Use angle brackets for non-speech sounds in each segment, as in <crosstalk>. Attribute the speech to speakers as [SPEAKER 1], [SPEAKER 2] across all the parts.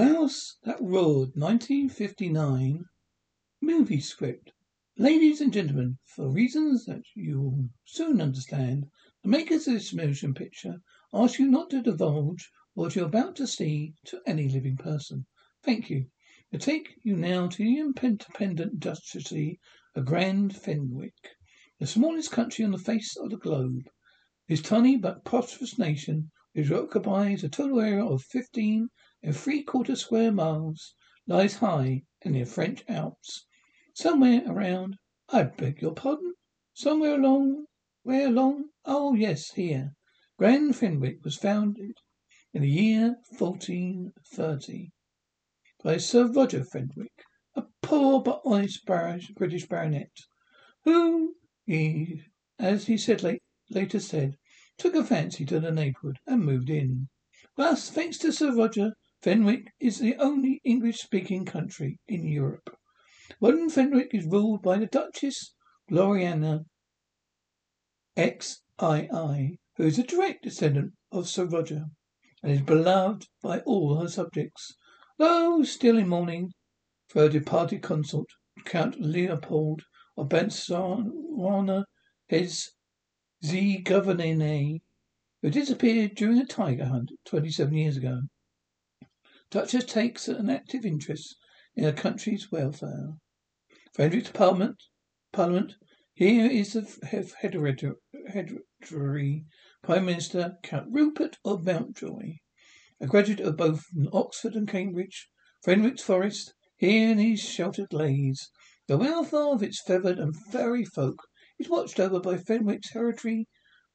[SPEAKER 1] Mouse, That Roared, 1959, movie script. Ladies and gentlemen, for reasons that you will soon understand, the makers of this motion picture ask you not to divulge what you're about to see to any living person. Thank you. I take you now to the independent duchy of Grand Fenwick, the smallest country on the face of the globe. This tiny but prosperous nation, which occupies a total area of 15 and three-quarter square miles, lies high in the French Alps. Somewhere around, I beg your pardon, somewhere along, where along, oh yes, here, Grand Fenwick was founded in the year 1430 by Sir Roger Fenwick, a poor but honest British baronet, who, he, as he said late, later said, took a fancy to the neighbourhood and moved in. Thus, thanks to Sir Roger, Fenwick is the only English-speaking country in Europe. Modern Fenwick is ruled by the Duchess Gloriana XII, who is a direct descendant of Sir Roger and is beloved by all her subjects, though still in mourning for her departed consort, Count Leopold of Banswana, his Z. Zigovernine, who disappeared during a tiger hunt 27 years ago. Duchess takes an active interest in her country's welfare. Fenwick's Parliament, Parliament. Here is the hereditary Prime Minister, Count Rupert of Mountjoy, a graduate of both Oxford and Cambridge. Fenwick's Forest. Here in these sheltered glades, the welfare of its feathered and fairy folk is watched over by Fenwick's hereditary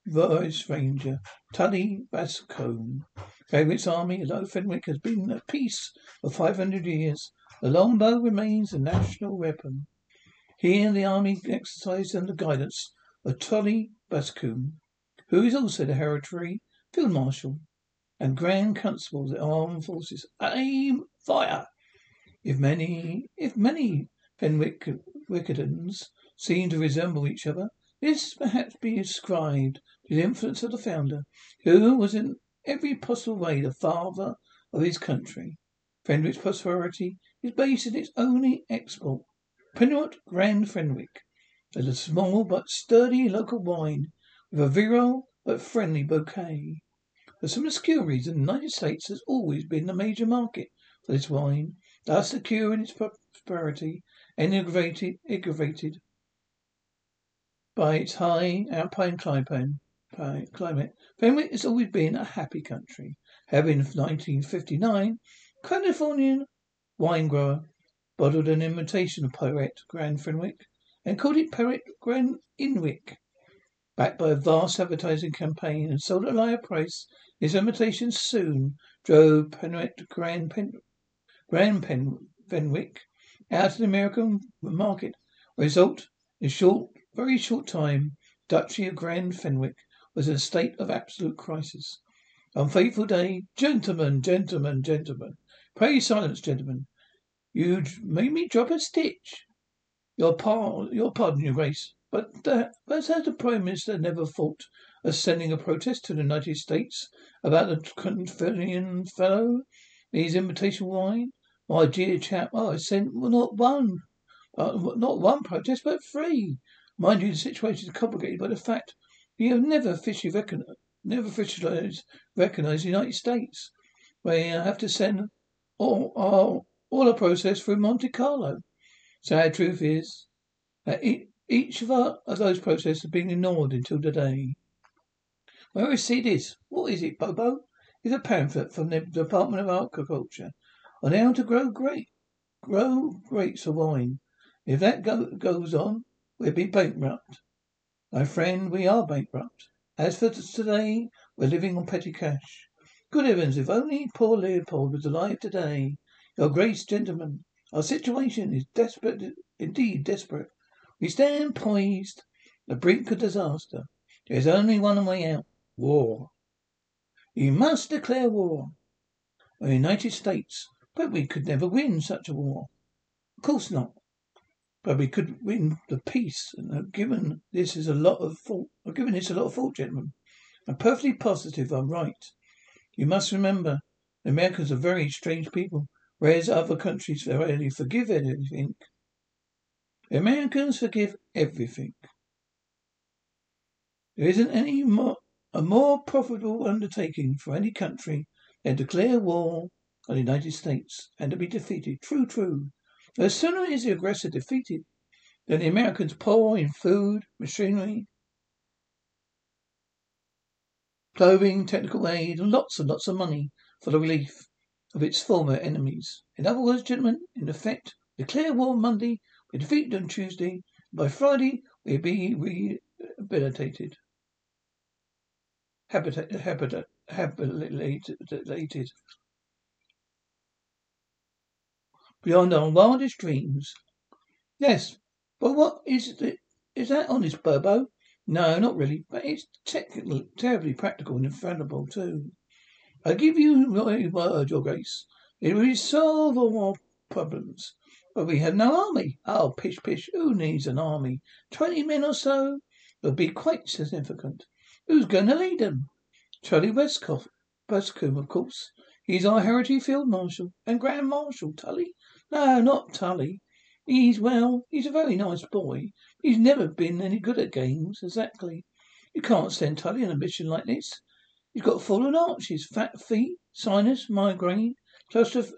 [SPEAKER 1] Vice Ranger, Tully Bascomb. Fenwick's army, although Fenwick has been at peace for 500 years, the longbow remains a national weapon. Here the army exercises under the guidance of Tully Bascomb, who is also the hereditary field marshal and grand constable of the armed forces. Aim! Fire! If many, if many Fenwick Wicketons seem to resemble each other, this perhaps be ascribed the influence of the founder, who was in every possible way the father of his country. Fenwick's prosperity is based on its only export, Pinot Grand Fenwick, a small but sturdy local wine with a virile but friendly bouquet. For some obscure reason, the United States has always been the major market for this wine, thus securing its prosperity and aggravated, aggravated by its high alpine climate. Fenwick has always been a happy country. Having in 1959, Californian wine grower bottled an imitation of Pinot Grand Fenwick and called it Pinot Grand Inwick. Backed by a vast advertising campaign and sold at a higher price, this imitation soon drove Pinot Grand, Pen- Grand Pen- Fenwick out of the American market. Result, in short very short time, Duchy of Grand Fenwick was in a state of absolute crisis. On fateful day, gentlemen, gentlemen, gentlemen, pray silence, gentlemen. You made me drop a stitch. Your, par- your pardon, your grace. But, uh, has the Prime Minister never thought of sending a protest to the United States about the Confederation fellow, his imitation wine? My dear chap, I sent not one, uh, not one protest, but three. Mind you, the situation is complicated by the fact we have never officially recognized, never officially recognized the United States. We have to send all, all, all are processed through Monte Carlo. Sad truth is that each of, our, of those processes has been ignored until today. Where is this? What is it, Bobo? It's a pamphlet from the Department of Agriculture on how to grow great grow grapes of wine. If that go, goes on, we'll be bankrupt. My friend, we are bankrupt. As for today, we're living on petty cash. Good heavens, if only poor Leopold was alive today. Your grace, gentlemen, our situation is desperate, indeed desperate. We stand poised on the brink of disaster. There is only one way out. War. You must declare war. The United States. But we could never win such a war. Of course not. But we could win the peace, and uh, given this is a lot of thought. I've given this a lot of thought, gentlemen. I'm perfectly positive I'm right. You must remember, the Americans are very strange people, whereas other countries rarely forgive anything. The Americans forgive everything. There isn't any more a more profitable undertaking for any country than to declare war on the United States and to be defeated. True, true. No sooner is the aggressor defeated than the Americans pour in food, machinery, clothing, technical aid, and lots and lots of money for the relief of its former enemies. In other words, gentlemen, in effect, declare war Monday, we defeat on Tuesday, and by Friday we'll be rehabilitated. Habitated. Beyond our wildest dreams. Yes, but what is it? Is that honest, Bobo? No, not really, but it's technically terribly practical and infallible too. I give you my word, Your Grace. It will solve all our problems. But we have no army. Oh, pish pish. Who needs an army? Twenty men or so would be quite significant. Who's going to lead them? Charlie Westcott. Westcombe, of course. He's our heritage field marshal and grand marshal. Tully? No, not Tully. He's, well, he's a very nice boy. He's never been any good at games, exactly. You can't send Tully on a mission like this. He's got fallen arches, fat feet, sinus, migraine, claustroph-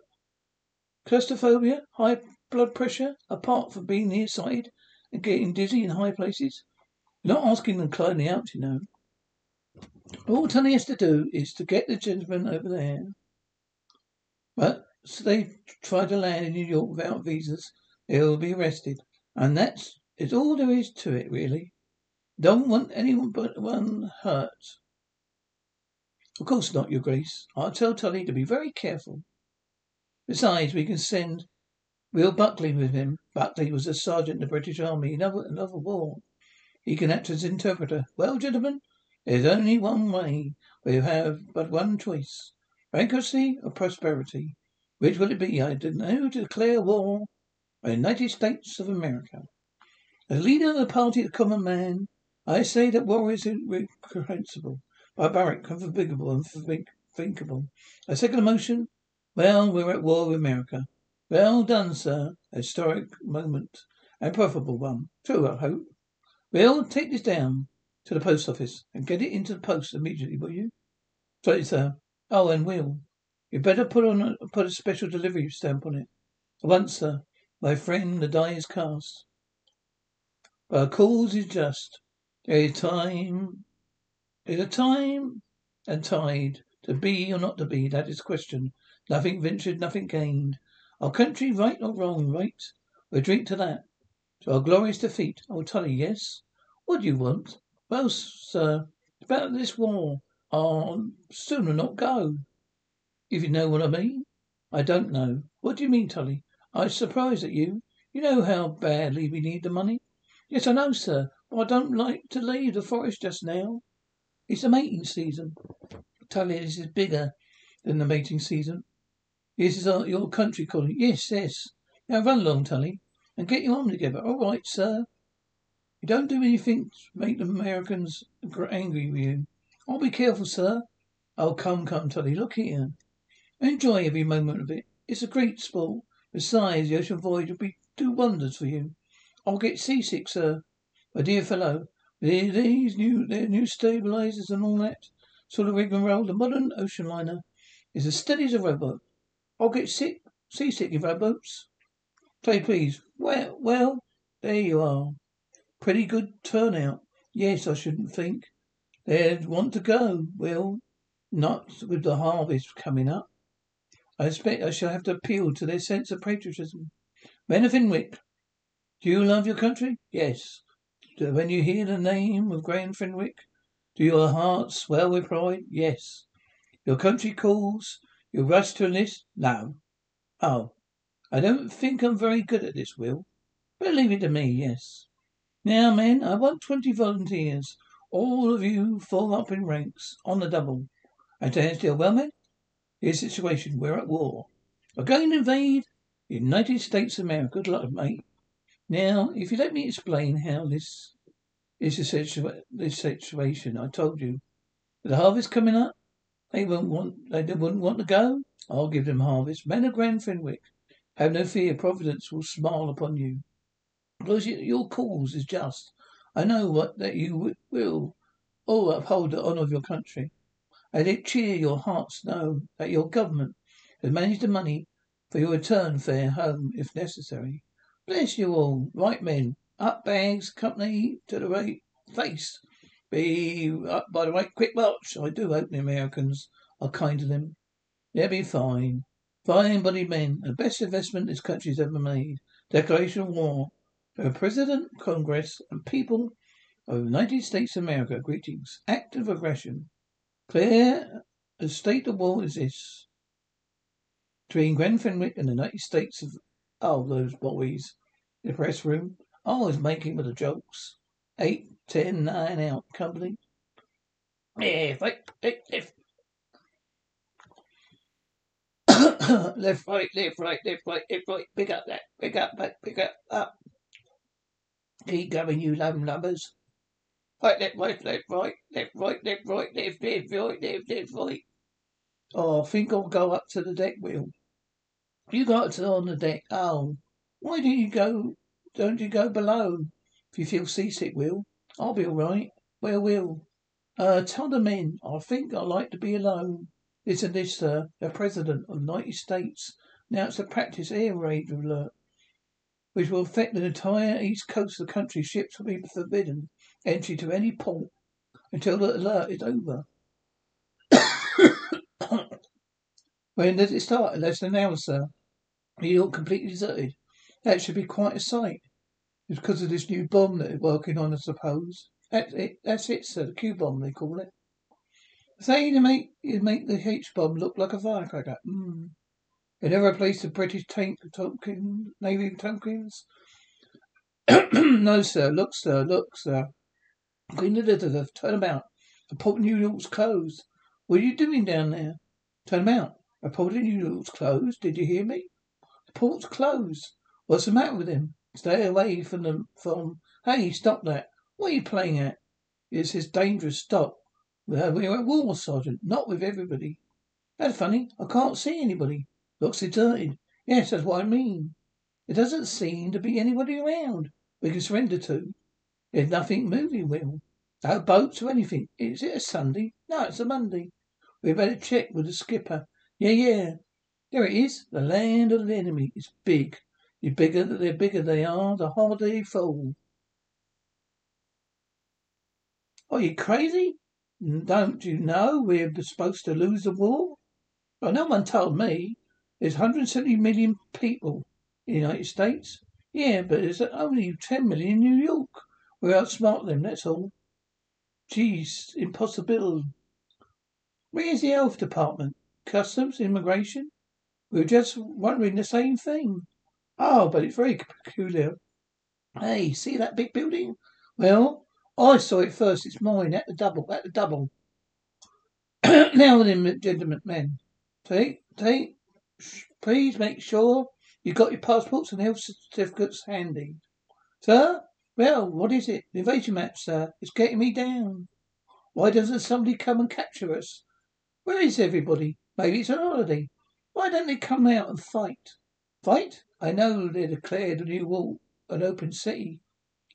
[SPEAKER 1] claustrophobia, high blood pressure, apart from being nearsighted and getting dizzy in high places. You're not asking them clearly out, you know. All Tully has to do is to get the gentleman over there. But so they try to land in New York without visas they'll be arrested. And that's is all there is to it, really. Don't want anyone but one hurt. Of course not, Your Grace. I'll tell Tully to be very careful. Besides, we can send Will Buckley with him. Buckley was a sergeant in the British Army in another, another war. He can act as interpreter. Well, gentlemen, there's only one way. We have but one choice. Bankruptcy or prosperity. Which will it be? I don't know to declare war on the United States of America. As leader of the party of the common man, I say that war is irreprehensible, barbaric, unforgivable, and unthinkable. A second motion, well, we're at war with America. Well done, sir. A historic moment. And profitable one. True, I hope. Will, take this down to the post office and get it into the post immediately, will you? Sorry, sir. Oh, and Will, you better put on a, put a special delivery stamp on it. At once, sir. My friend, the die is cast. But our cause is just. Is time, is a time and tide to be or not to be. That is question. Nothing ventured, nothing gained. Our country, right or wrong, right? We drink to that. To our glorious defeat. Oh, Tully, yes? What do you want? Well, sir, about this war. I'll sooner not go. If you know what I mean. I don't know. What do you mean, Tully? I'm surprised at you. You know how badly we need the money. Yes, I know, sir, but I don't like to leave the forest just now. It's the mating season. Tully, this is bigger than the mating season. This is our, your country calling. Yes, yes. Now run along, Tully, and get your arm together. All right, sir. You don't do anything to make the Americans angry with you. I'll be careful, sir. Oh, come, come, Tully, look here. Enjoy every moment of it. It's a great sport. Besides, the ocean voyage will be do wonders for you. I'll get seasick, sir. My dear fellow, with these new their new stabilizers and all that sort of rigmarole, the modern ocean liner is as steady as a rowboat. I'll get sick, seasick if I boats. Say please. Well, well, there you are. Pretty good turnout. Yes, I shouldn't think. They'd want to go. Well, not with the harvest coming up. I expect I shall have to appeal to their sense of patriotism. Men of Fenwick, do you love your country? Yes. When you hear the name of Grand Fenwick, do your hearts swell with pride? Yes. Your country calls. You rush to enlist? No. Oh. I don't think I'm very good at this, Will. But leave it to me, yes. Now, men, I want twenty volunteers. All of you fall up in ranks, on the double. And stand still, well, men? Here's the situation. We're at war. To invade the United States of America. Good luck, mate. Now, if you let me explain how this is the situa- this situation, I told you. The harvest coming up, they won't want they wouldn't want to go. I'll give them harvest. Men of Grand Fenwick, have no fear. Providence will smile upon you. Because your cause is just. I know what that you will all uphold the honour of your country. I let cheer your hearts know that your government has managed the money for your return fare home if necessary. Bless you all. Right men. Up bags, company to the right face. Be up by the right quick watch. I do hope the Americans are kind to them. They'll be fine. Fine bodied men. The best investment this country's ever made. Declaration of war. For President, Congress, and people of the United States of America, greetings. Act of aggression. Clear a state of war is this. Between Grand Fenwick and the United States of Oh, those boys. In the press room. I was making with the jokes. Eight, ten, nine out. Company. Left, <coughs> left. right, left, right, left, right, left, right. Pick up that. Pick up, that. pick up, up. Keep going, you lum lubbers. Right, left, right, left, right, left, right, left, right, left, left, right, left, left, right. Oh, I think I'll go up to the deck wheel. You go up to on the deck. Oh, why don't you go? Don't you go below? If you feel seasick, Will, I'll be all right. Where Will? Uh, tell the men. I think I like to be alone. Listen, this, sir. The President of the United States announced a practice air raid alert, which will affect the entire east coast of the country. Ships will be forbidden entry to any port until the alert is over. <coughs> when does it start? Less than an hour, sir. New York completely deserted. That should be quite a sight. It's because of this new bomb that they're working on, I suppose. That's it, that's it, sir. The Q bomb, they call it. Say to make you make the H bomb look like a firecracker. Mm. They never replaced the British tank Tompkins, Navy Tompkins. <coughs> no, sir. Look, sir. Look, sir. Queen Elizabeth, turn about. The port of New York's closed. What are you doing down there? Turn about. The port of New York's closed. Did you hear me? The port's closed. What's the matter with him? Stay away from the from. Hey, stop that! What are you playing at? It's this is dangerous. Stop. We're at war, Sergeant. Not with everybody. That's funny. I can't see anybody. Looks deserted. Yes, that's what I mean. There doesn't seem to be anybody around we can surrender to. There's nothing moving, Will. No boats or anything. Is it a Sunday? No, it's a Monday. We better check with the skipper. Yeah, yeah. There it is. The land of the enemy. is big. The bigger that they're bigger they are, the harder they fall. Are you crazy? Don't you know we're supposed to lose the war? Well, no one told me. There's 170 million people in the United States. Yeah, but there's only 10 million in New York. We outsmart them, that's all. Geez, impossible. Where's the health department? Customs, immigration? We were just wondering the same thing. Oh, but it's very peculiar. Hey, see that big building? Well, I saw it first. It's mine at the double, at the double. <clears throat> now then, gentlemen, men, take, take, please make sure you've got your passports and health certificates handy. Sir? Well, what is it? The invasion map, sir. It's getting me down. Why doesn't somebody come and capture us? Where is everybody? Maybe it's on holiday. Why don't they come out and fight? Fight? I know they declared a new war an open city.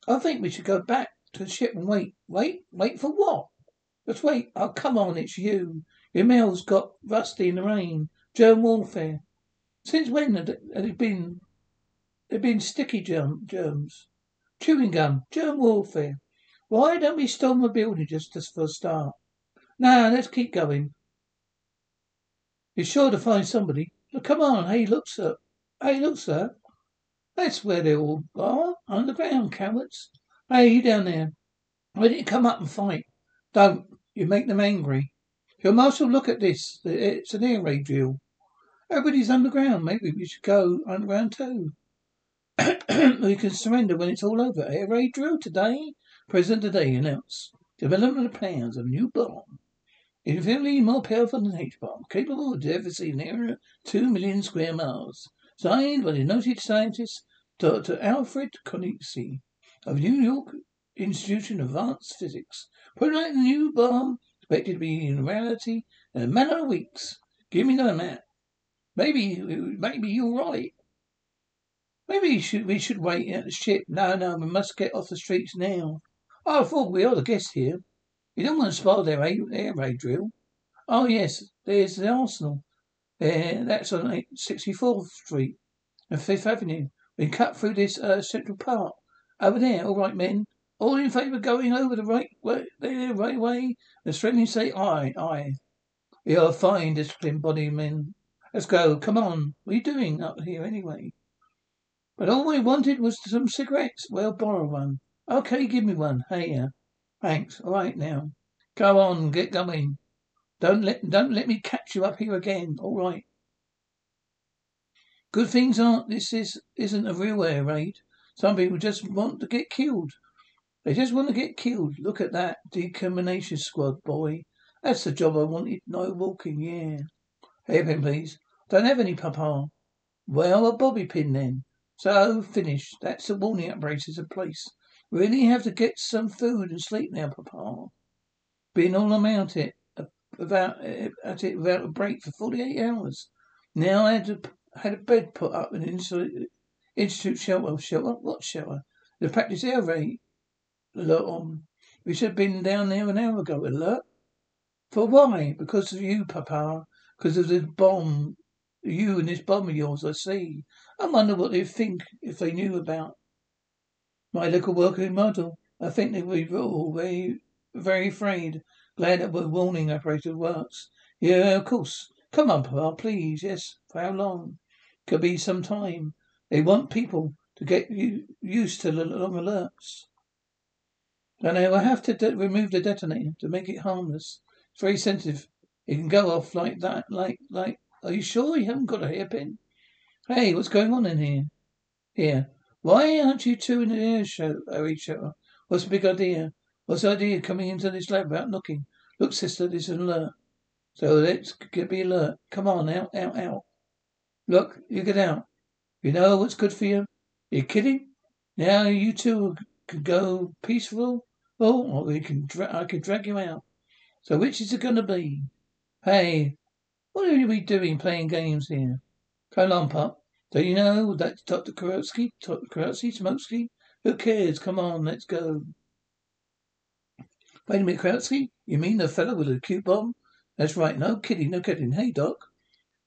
[SPEAKER 1] I think we should go back to the ship and wait. Wait? Wait for what? Just wait. Oh, come on, it's you. Your mail's got rusty in the rain. Germ warfare. Since when had it been? There been sticky germ, germs, chewing gum, germ warfare. Why don't we storm the building just, just for a start? Now let's keep going. You're sure to find somebody. come on. Hey, look, sir. Hey, look, sir. That's where they all are. Underground, cowards. Hey, you down there. Why didn't you come up and fight? Don't. You make them angry. Your marshal, look at this. It's an air raid drill. Everybody's underground. Maybe we should go underground too. We can surrender when it's all over. Air raid drill today. President today announced development of plans of new bomb. Infinitely more powerful than H-bomb, capable of devastating an area two million square miles. Signed by the noted scientist Dr. Alfred Kokintz of New York Institute of Advanced Physics. Prototype new bomb expected to be in reality in a matter of weeks. Give me the map. Maybe, maybe you're right. Maybe we should, we should wait at the ship. No, no, we must get off the streets now. Oh, I thought we are the guests here. You don't want to spoil their air raid drill. Oh, yes, there's the arsenal. There, that's on 64th Street and Fifth Avenue. We can cut through this uh, Central Park. Over there, all right, men. All in favour of going over the right way, the right way? The strengthening say aye, aye. Are fine, disciplined body men. Let's go. Come on. What are you doing up here anyway? But all I wanted was some cigarettes. Well, borrow one. Okay, give me one. Hey, uh, thanks. All right now. Go on, get going. Don't let don't let me catch you up here again. All right. Good things aren't. This is isn't a real air raid. Some people just want to get killed. They just want to get killed. Look at that decontamination squad, boy. That's the job I wanted. No walking, yeah. Hairpin, please. Don't have any, Papa. Well, a bobby pin then. So, finished. That's the warning apparatus in place. Really have to get some food and sleep now, Papa. Been all about it, about at it without a break for forty-eight hours. Now I had to had a bed put up in an institute shelter. Shelter? What shelter? The practice air raid. Eh? Alert on. We should have been down there an hour ago. Alert. For why? Because of you, Papa. Because of the bomb. You and this bomb of yours, I see. I wonder what they'd think if they knew about my little working model. I think they would be all very, very afraid. Glad that the warning apparatus works. Yeah, of course. Come on, Papa, please. Yes. For how long? Could be some time. They want people to get used to the long alerts. And they will have to de- remove the detonator to make it harmless. It's very sensitive. It can go off like that, like, like, are you sure you haven't got a hairpin? Hey, what's going on in here? Here. Why aren't you two in the air show, oh, air show? What's the big idea? What's the idea coming into this lab without knocking? Look, sister, this is an alert. So let's be alert. Come on, out, out, out. Look, you get out. You know what's good for you? You kidding? Now you two could go peaceful, oh, or we can dra- I can drag you out. So which is it going to be? Hey, what are we doing playing games here? Pup. Don't you know that's Dr. Kokintz? Dr. Kokintz? Smokesky? Who cares? Come on, let's go. Wait a minute, Kokintz? You mean the fellow with the cute bomb? That's right. No kidding, no kidding. Hey, Doc.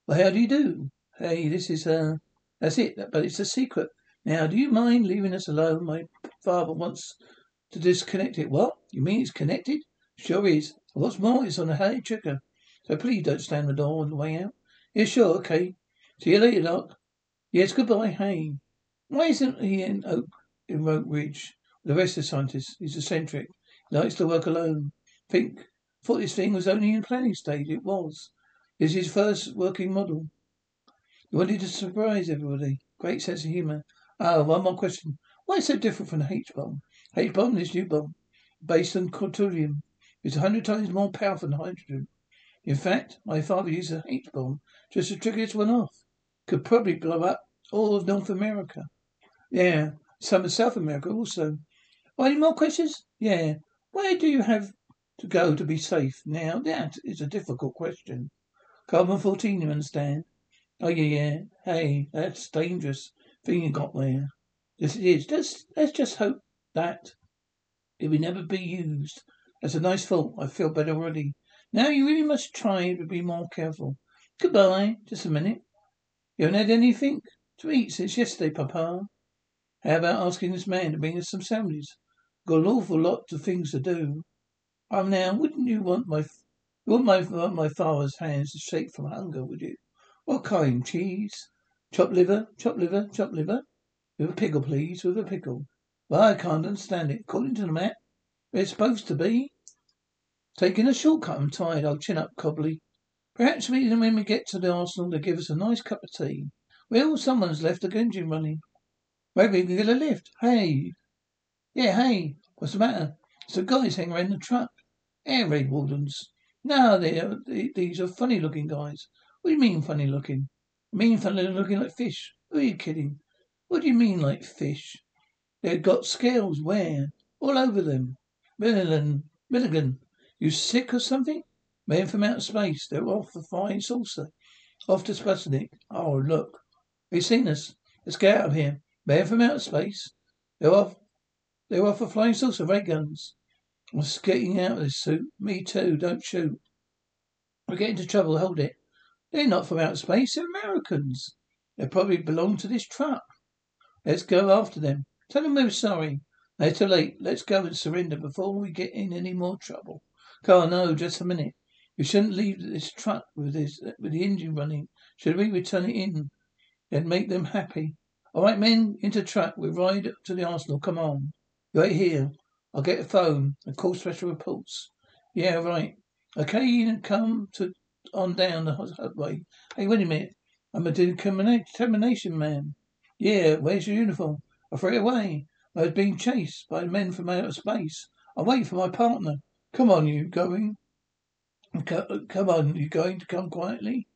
[SPEAKER 1] Well, how do you do? Hey, this is, uh, that's it, but it's a secret. Now, do you mind leaving us alone? My father wants to disconnect it. What? You mean it's connected? Sure is. What's more, it's on a high trigger. So please don't stand the door on the way out. Yeah, sure, okay. See you later, Doc. Yes, goodbye, hey. Why isn't he in Oak in Oak Ridge the rest of the scientists? He's eccentric. He likes to work alone. Think thought this thing was only in planning stage. It was. Is his first working model. He wanted to surprise everybody. Great sense of humour. Oh, one more question. Why is it so different from the H-bomb? H-bomb, this new bomb, based on plutonium. It's a hundred times more powerful than hydrogen. In fact, my father used a H-bomb just to trigger this one off. Could probably blow up all of North America. Yeah, some of South America also. Any more questions? Yeah. Where do you have to go to be safe? Now, that is a difficult question. Carbon 14, you understand? Oh, yeah, yeah. Hey, that's dangerous thing you got there. It is. Let's, let's just hope that it will never be used. That's a nice thought. I feel better already. Now you really must try to be more careful. Goodbye. Just a minute. You haven't had anything to eat since yesterday, Papa. How about asking this man to bring us some sandwiches? Got an awful lot of things to do. I'm now, wouldn't you want my, want my, my father's hands to shake from hunger, would you? Oh, what kind? Cheese? Chopped liver? Chopped liver? Chopped liver? With a pickle, please, with a pickle. Well, I can't understand it. According to the map, it's supposed to be. Taking a shortcut, I'm tired. I'll chin up, Cobley. Perhaps we, when we get to the arsenal, they'll give us a nice cup of tea. Well, someone's left the engine running. Maybe we can get a lift. Hey. Yeah, hey. What's the matter? Some guys hanging around the truck. Air raid wardens. No, they are, they, these are funny looking guys. What do you mean funny looking? I mean funny looking like fish. Who are you kidding? What do you mean like fish? They've got scales. Where? All over them. Milligan. Milligan. You sick or something? Men from outer space. They're off the flying saucer. Off to Sputnik. Oh, look. You seen us? Let's get out of here. Men from outer space. They're off. They're off a flying saucer. Ray guns. I'm getting out of this suit. Me too. Don't shoot. We're getting into trouble. Hold it. They're not from outer space. They're Americans. They probably belong to this truck. Let's go after them. Tell them we're sorry. They're too late. Let's go and surrender before we get in any more trouble. Carl, no, just a minute. We shouldn't leave this truck with this with the engine running. Should we return it in? Then make them happy. All right, men, into truck. We ride to the arsenal. Come on. Right here. I'll get a phone and call special reports. Yeah, right. Okay, you come to on down the way. Hey, wait a minute. I'm a determination man. Yeah, where's your uniform? I threw it away. I was being chased by men from outer space. I wait for my partner. Come on, you going? Come on, you going to come quietly?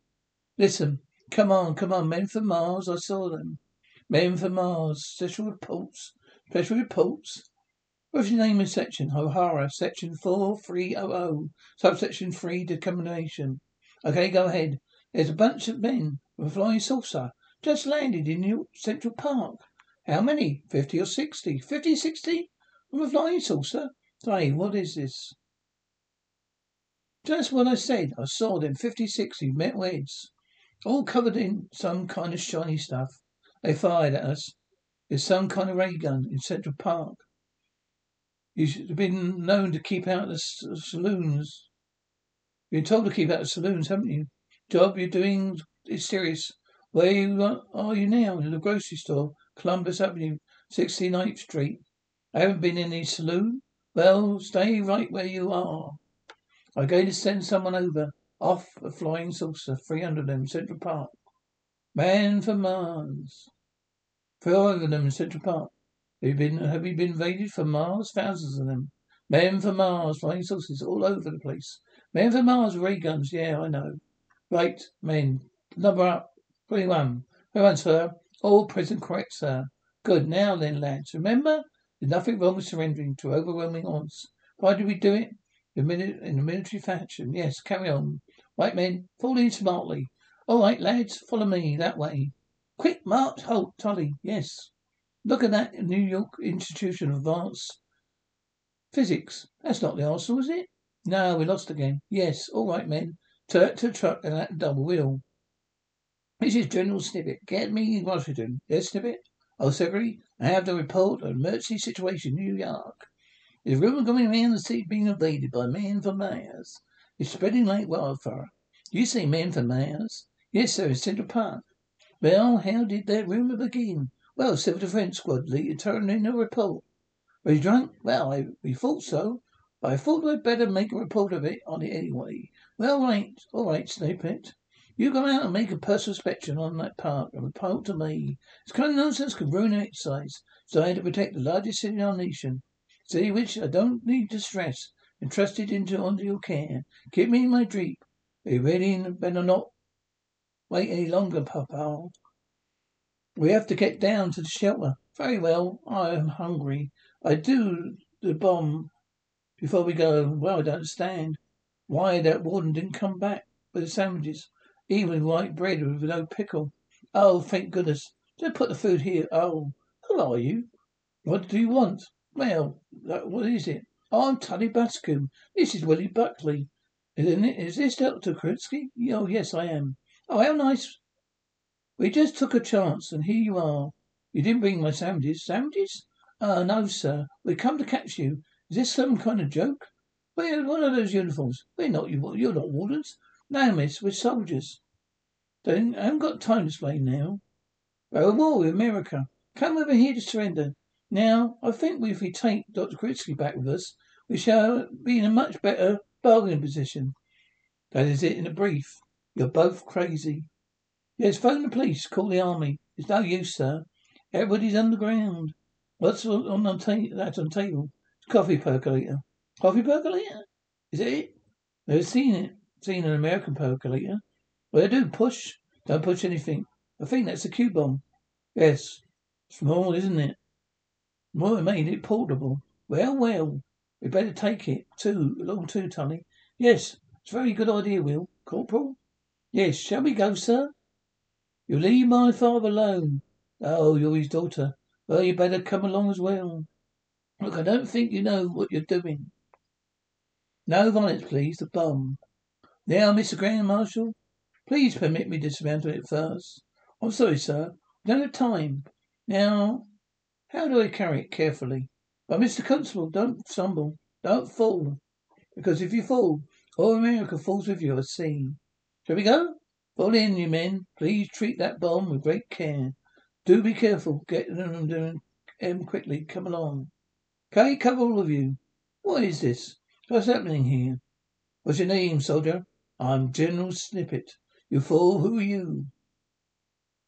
[SPEAKER 1] Listen, come on, come on, men from Mars. I saw them. Men from Mars. Special reports. Special reports. What's your name and section? O'Hara, section 4300, subsection 3, determination. Okay, go ahead. There's a bunch of men with a flying saucer just landed in New Central Park. How many? Fifty or sixty? Fifty, sixty? With a flying saucer? Say, what is this? Just what I said. I saw them. Fifty, sixty. Met weds. All covered in some kind of shiny stuff. They fired at us. There's some kind of ray gun in Central Park. You should have been known to keep out of the saloons. You've been told to keep out of saloons, haven't you? Job you're doing is serious. Where you are you now? In the grocery store, Columbus Avenue, 69th Street. I haven't been in the saloon. Well, stay right where you are. I'm going to send someone over. Off a flying saucer, 300 of them, Central Park. Man from Mars. 400 of them in Central Park. Have you been, have you been invaded for Mars? Thousands of them. Men from Mars, flying saucers all over the place. Men from Mars, ray guns, yeah, I know. Right, men. Number up. 21. Everyone, sir. All present correct, sir. Good. Now then, lads. Remember, there's nothing wrong with surrendering to overwhelming odds. Why did we do it? In a military fashion. Yes, carry on. White men. Fall in smartly. All right, lads. Follow me. That way. Quick, march. Halt. Tully. Yes. Look at that New York Institution of Advanced Physics. That's not the Arsenal, is it? No, we lost again. Yes. All right, men. Turn to truck and that double wheel. This is General Snippet. Get me in Washington. Yes, Snippet? Oh, Secretary, I have the report of emergency situation in New York. There's a rumor going around the city being invaded by men from Mars. It's spreading like wildfire. You see men from Mars? Yes, sir, in Central Park. Well, how did that rumor begin? Well, Civil Defense Squad leader turned in a report. Was he drunk? Well, I, we thought so. But I thought I'd better make a report of it on it anyway. Well, right. All right, Snippet. You go out and make a personal inspection on that park and report to me. It's kind of nonsense can ruin exercise designed to protect the largest city in our nation. City which I don't need to stress. Entrusted into under your care. Keep me in my you ready and better not wait any longer, Papa? We have to get down to the shelter. Very well. I am hungry. I do the bomb before we go. Well, I don't understand why that warden didn't come back with the sandwiches, even white bread with no pickle. Oh, thank goodness. Just put the food here. Oh, who are you? What do you want? Well, what is it? Oh, I'm Tully Bascomb. This is Willie Buckley. Isn't it? Is this Dr. Kokintz? Oh, yes, I am. Oh, how nice We just took a chance, and here you are. You didn't bring my sandwiches. Sandwiches? Uh, no, sir. We come to catch you. Is this some kind of joke? Where, what are those uniforms? We're not, you're not wardens. No, miss, we're soldiers. Then I haven't got time to explain now. We're at war with America. Come over here to surrender. Now, I think if we take Dr. Kokintz back with us, we shall be in a much better bargaining position. That is it in a brief. You're both crazy. Yes, phone the police. Call the army. It's no use, sir. Everybody's underground. What's on the ta- that on table? It's coffee percolator. Coffee percolator? Is it it? Never seen it. Seen an American percolator. What they do? Push? Don't push anything. I think that's a Q bomb. Yes. Small, isn't it? It made it portable. Well, well. we'd better take it, too, along too, Tully. Yes, it's a very good idea, Will. Corporal? Yes, shall we go, sir? You leave my father alone. Oh, you're his daughter. Well, you better come along as well. Look, I don't think you know what you're doing. No violence, please. The bomb. Now, Mr. Grand Marshal, please permit me to dismantle it first. I'm sorry, sir. We don't have time. Now, how do I carry it carefully? But, Mr. Constable, don't stumble. Don't fall. Because if you fall, all America falls with you, I see. Shall we go? Fall in, you men. Please treat that bomb with great care. Do be careful. Get them doing them quickly. Come along. Okay, cover all of you. What is this? What's happening here? What's your name, soldier? I'm General Snippet. You fool, who are you?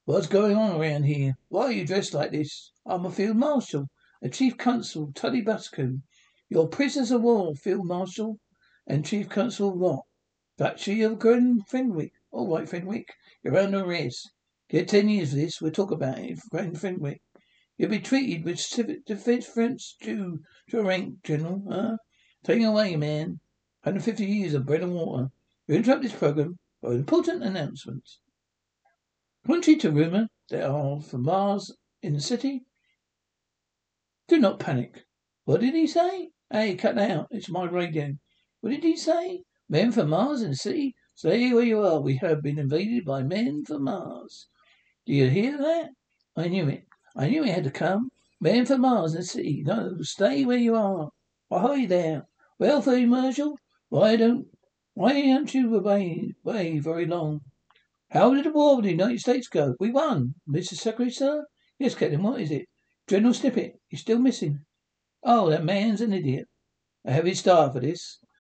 [SPEAKER 1] What's going on around here? Why are you dressed like this? I'm a field marshal, a chief constable, Tully Bascomb. You're prisoners of war, field marshal, and chief constable Rock. Duchy of Grand Fenwick. All right, Fenwick, you're under arrest. Get ten years for this. We'll talk about it, Grand Fenwick. You'll be treated with civic defence due to a rank, General. Huh? Taking away, man. 150 years of bread and water. We interrupt this program for an important announcement. Contrary to rumour, there are from Mars in the city. Do not panic. What did he say? Hey, cut that out. It's my radio. What did he say? Men from Mars in the city? Stay where you are. We have been invaded by men from Mars. Do you hear that? I knew it. I knew it had to come. Men from Mars in the city. No, stay where you are. Ahoy there. Well, Field Marshal, why don't why haven't you away, away very long? How did the war with the United States go? We won. Mr. Secretary, sir? Yes, Captain, what is it? General Snippet, he's still missing. Oh, that man's an idiot. A heavy star for this.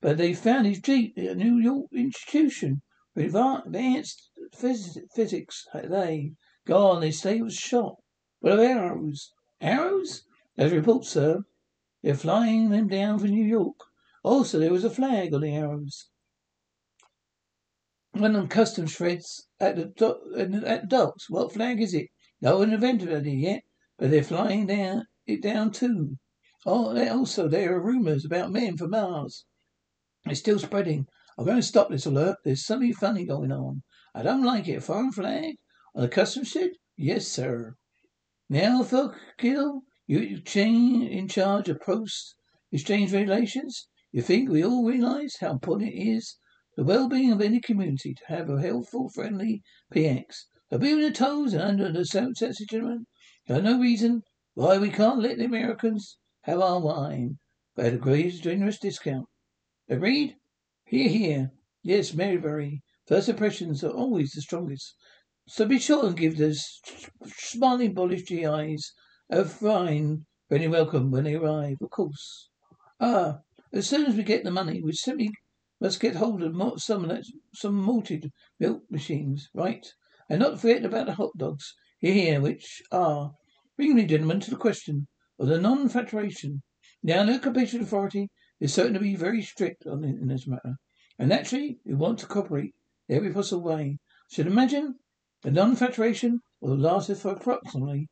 [SPEAKER 1] But they found his jeep at a New York institution for advanced physics. Uh, they gone. They say he was shot. Of arrows? Arrows? There's a report, sir. They're flying them down from New York. Also, there was a flag on the arrows. One of them customs shreds at the, do- at the docks. What flag is it? No one invented it yet, but they're flying down it down too. Oh, also there are rumors about men from Mars. It's still spreading. I'm going to stop this alert. There's something funny going on. I don't like it. A foreign flag? On the customs ship? Yes, sir. Now, Kill, you in charge of post exchange relations? You think we all realize how important it is the well-being of any community to have a helpful, friendly PX. So be on your toes and under the sense, gentlemen. There's no reason why we can't let the Americans have our wine, but at a great generous discount. Agreed? Here, here. Yes, Maryberry. First impressions are always the strongest. So be sure and give the smiling Polish GIs a fine friendly welcome when they arrive, of course. Ah, as soon as we get the money, we simply must get hold of some of that, some malted milk machines, right? And not forget about the hot dogs here, which are. Bring me, gentlemen, to the question of the non-fraternization. Now, no occupation authority is certain to be very strict on in this matter. And naturally, we want to cooperate every possible way. Should imagine The non-fraternization will last for approximately,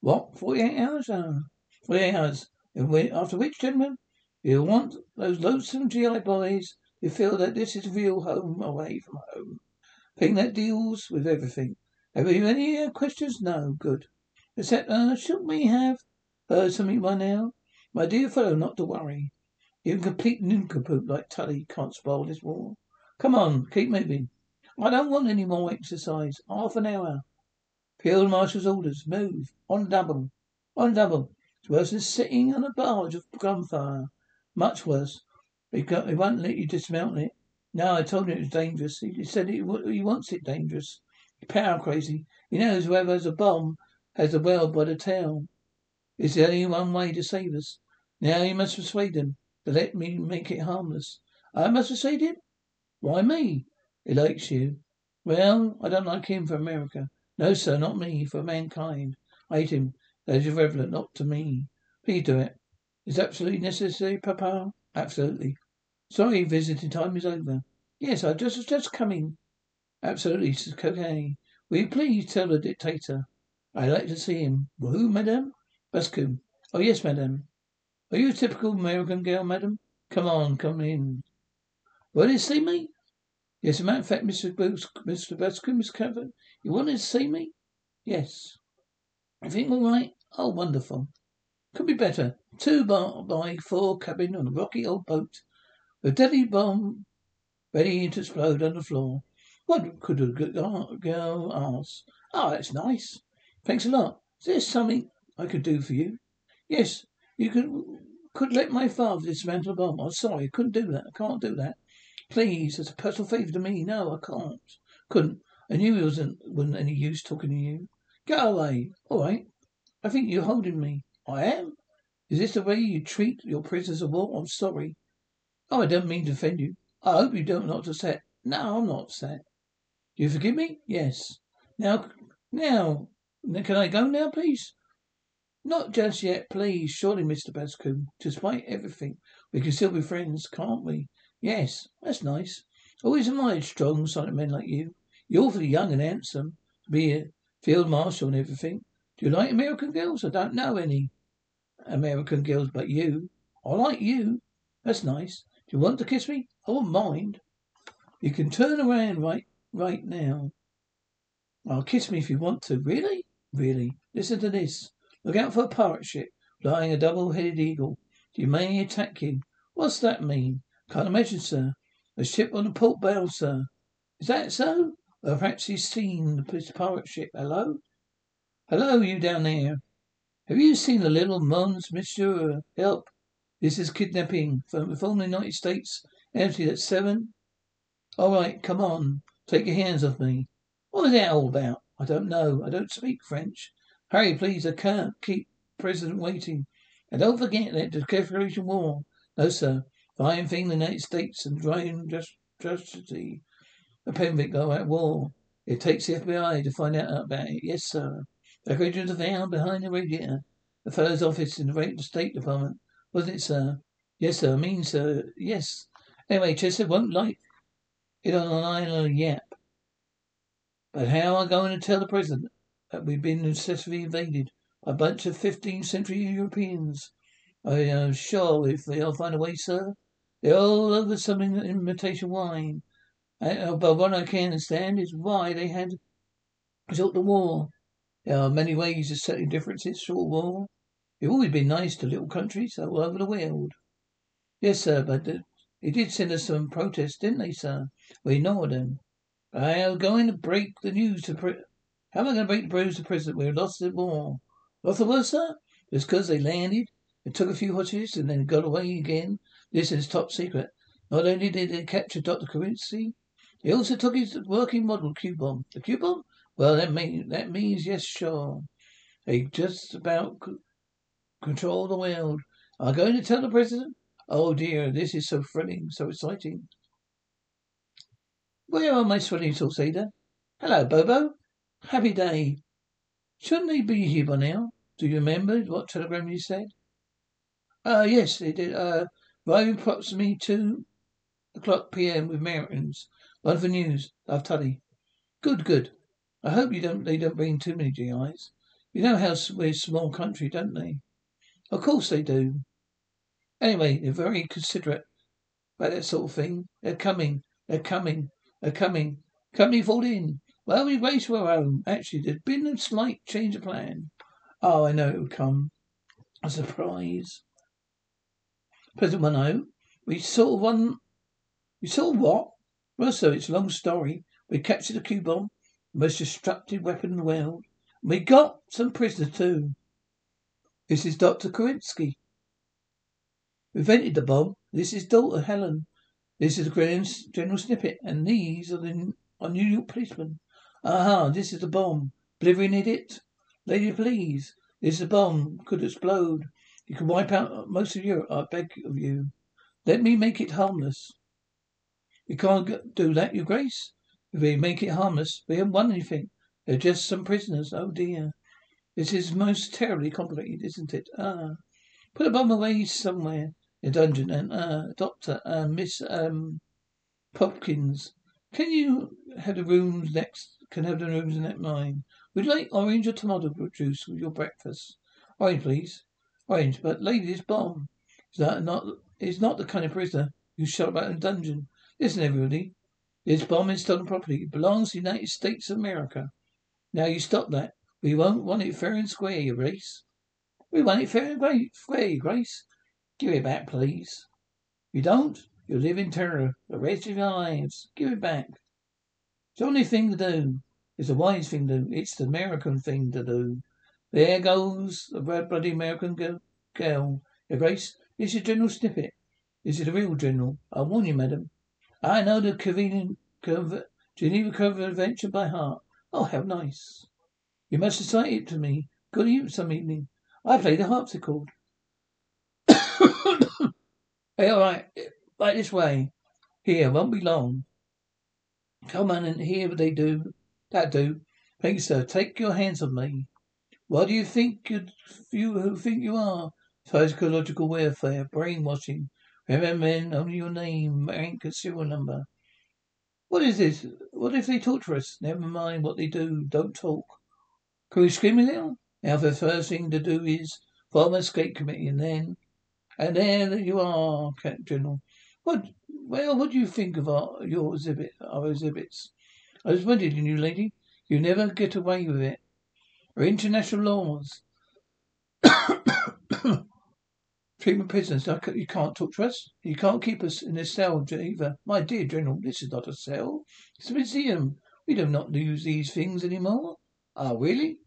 [SPEAKER 1] what, 48 hours? Uh, 48 hours. After which, gentlemen, you'll want those lonesome GI boys who feel that this is real home away from home. Thing that deals with everything. Have you any uh, questions? No. Good. Except, uh, shouldn't we have heard something by now? My dear fellow, not to worry. Even complete nincompoop like Tully can't spoil this war. Come on, keep moving. I don't want any more exercise. Half an hour. Field Marshal's orders. Move. On double. On double. It's worse than sitting on a barge of gunfire. Much worse. He, got, he won't let you dismount it. No, I told him it was dangerous. He said he, he wants it dangerous. Power crazy. He knows whoever has a bomb has the world by the tail. It's the only one way to save us. Now you must persuade him let me make it harmless. I must persuade him? Why me? He likes you. Well, I don't like him for America. No, sir, not me. For mankind. I hate him. That is irrelevant, not to me. Please do it. it. Is absolutely necessary, Papa? Absolutely. Sorry, visiting time is over. Yes, I just was just coming. Absolutely, okay. Will you please tell the dictator I'd like to see him. Who, madame? Bascomb. Oh, yes, madame. Are you a typical American girl, madam? Come on, come in. Will you see me? Yes, a matter of fact, Mr. Booth, Mr. Bascomb, Miss Cabot, you wanted to see me? Yes. Everything all right? Oh, wonderful. Could be better. Two bar by four cabin on a rocky old boat with deadly bomb ready to explode on the floor. What could a girl ask? Oh, that's nice. Thanks a lot. Is there something I could do for you? Yes, you could could let my father dismantle a bomb. I'm sorry, I couldn't do that. I can't do that. Please, as a personal favour to me. No, I can't. Couldn't. I knew it wasn't wasn't any use talking to you. Get away. All right. I think you're holding me. I am. Is this the way you treat your prisoners of war? I'm sorry. Oh, I don't mean to offend you. I hope you don't not upset. No, I'm not upset. Do you forgive me? Yes. Now, now, can I go now, please? Not just yet, please. Surely, Mr. Bascomb, despite everything, we can still be friends, can't we? Yes, that's nice. Always admired strong, silent men like you. You're awfully young and handsome to be a field marshal and everything. Do you like American girls? I don't know any American girls but you. I like you. That's nice. Do you want to kiss me? I won't mind. You can turn around right right now. I'll kiss me if you want to. Really? Really. Listen to this. Look out for a pirate ship flying a double-headed eagle. She may attack him. What's that mean? Can't imagine, sir. A ship on the port bow, sir. Is that so? Well, perhaps he's seen the pirate ship. Hello? Hello, you down there. Have you seen the little Mons, monsieur? Help. This is kidnapping from, the United States. Empty at seven. All right, come on. Take your hands off me. What was that all about? I don't know. I don't speak French. Hurry, please. I can't keep President waiting. And don't forget that the declaration war. No, sir. Fine thing the United States and drying just justity. The Fenwick go at war. It takes the FBI to find out about it. Yes, sir. The Declarations are found behind the radiator. The fellow's office in the State Department. Wasn't it, sir? Yes, sir. I mean, sir. Yes. Anyway, Chester won't like it on an island yap. But how am I going to tell the president that we've been successfully invaded by a bunch of 15th century Europeans? I am sure if they'll find a way, sir. They're all over some imitation wine. Uh, but what I can't understand is why they had resort to war. There are many ways of settling differences through war. We've always been nice to little countries all over the world. Yes, sir, but they did send us some protests, didn't they, sir? We ignored them. I am going to break the news to How am I going to break the news to President? We've lost the war. Lost the war, sir? It's because they landed and took a few hostages and then got away again? This is top secret. Not only did they capture Dr. Quincy, they also took his working model Q-bomb. The Q-bomb? Well, that, mean, that means, yes, sure. They just about c- control the world. Are going to tell the president? Oh dear, this is so thrilling, so exciting. Where are my swelling Ada? Hello, Bobo. Happy day. Shouldn't they be here by now? Do you remember what telegram you said? Uh, yes, they did. Uh, arriving approximately 2 o'clock p.m. with Americans. One for news. Love Tully. Good, good. I hope you don't. They don't bring too many GIs. You know how we're a small country, don't they? Of course they do. Anyway, they're very considerate about that sort of thing. They're coming. They're coming. They're coming. Company fall in. Well, we race to our home. Um, actually, there's been a slight change of plan. Oh, I know it would come. A surprise. President Mono, we sort of won. We of what? Well, so it's a long story. We captured a Q bomb, the most destructive weapon in the world. And we got some prisoners too. This is Dr. Kerensky. We invented the bomb. This is daughter Helen. This is General Snippet, and these are the are New York policemen. Aha, this is the bomb. Blithering idiot. Lady, please. This is a bomb. Could explode. You could wipe out most of Europe. I beg of you. Let me make it harmless. You can't do that, your grace. If we make it harmless, we haven't won anything. They're just some prisoners. Oh dear. This is most terribly complicated, isn't it? Ah. Put a bomb away somewhere in a dungeon and, uh, Doctor, uh, Miss, um, Popkins. Can you have the rooms next, can have the rooms in that mine? Would you like orange or tomato juice with your breakfast? Orange, please. Orange, but lady, this bomb is that not, is not the kind of prisoner you shut up in a dungeon. Listen, everybody. This bomb is stolen property. It belongs to the United States of America. Now you stop that. We won't want it fair and square, Grace. We want it fair and square, Grace. Give it back, please. You don't? You'll live in terror the rest of your lives. Give it back. It's the only thing to do. It's the wise thing to do. It's the American thing to do. There goes the red bloody American girl. Your Grace, is General Snippet. Is the real General. I warn you, madam. I know the convenient Geneva Convention by heart. Oh, how nice. You must recite it to me. Good evening some evening. I play the harpsichord. <coughs> hey, all right. Right this way. Here, won't be long. Come on and hear what they do. That do. Thank you, sir. Take your hands off me. What do you think you you think you are? Psychological warfare, brainwashing, Remember, only your name, rank, and serial number. What is this? What if they torture us? Never mind what they do. Don't talk. Can we scream a little? Now, the first thing to do is form a escape committee, and then, and there you are, Captain General. What? Well, what do you think of our your exhibit, our exhibits? I was wondering, you lady, you never get away with it. Our international laws. <coughs> Treatment prisoners. You can't talk to us. You can't keep us in this cell either. My dear General, this is not a cell. It's a museum. We do not use these things any more. Ah, really?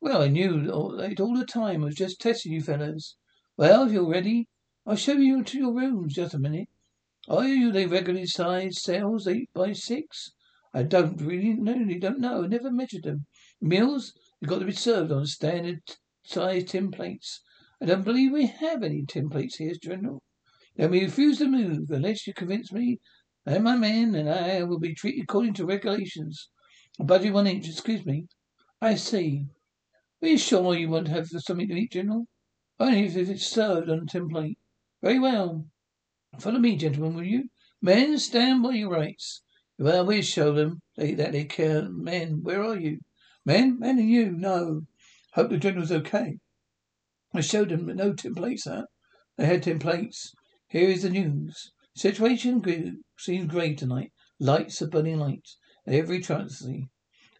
[SPEAKER 1] Well, I knew it all the time. I was just testing you fellows. Well, if you're ready, I'll show you to your rooms. Just a minute. Oh, Are you the regularly sized cells, eight by six? I don't really. You don't know. I never measured them. Meals, they've got to be served on standard size tin plates. I don't believe we have any tin plates here, General. Then we refuse to move unless you convince me and my men and I will be treated according to regulations. A budget one inch, excuse me. I see. Are you sure you won't have something to eat, General? Only if it's served on a tin plate. Very well. Follow me, gentlemen, will you? Men, stand by your rights. Well, we'll show them they, that they care. Men, where are you? Men? Men and you? No. Hope the General's okay. I showed them no tin plates, sir. They had tin plates. Here is the news. Situation seems grave tonight. Lights are burning lights. at Every tragedy.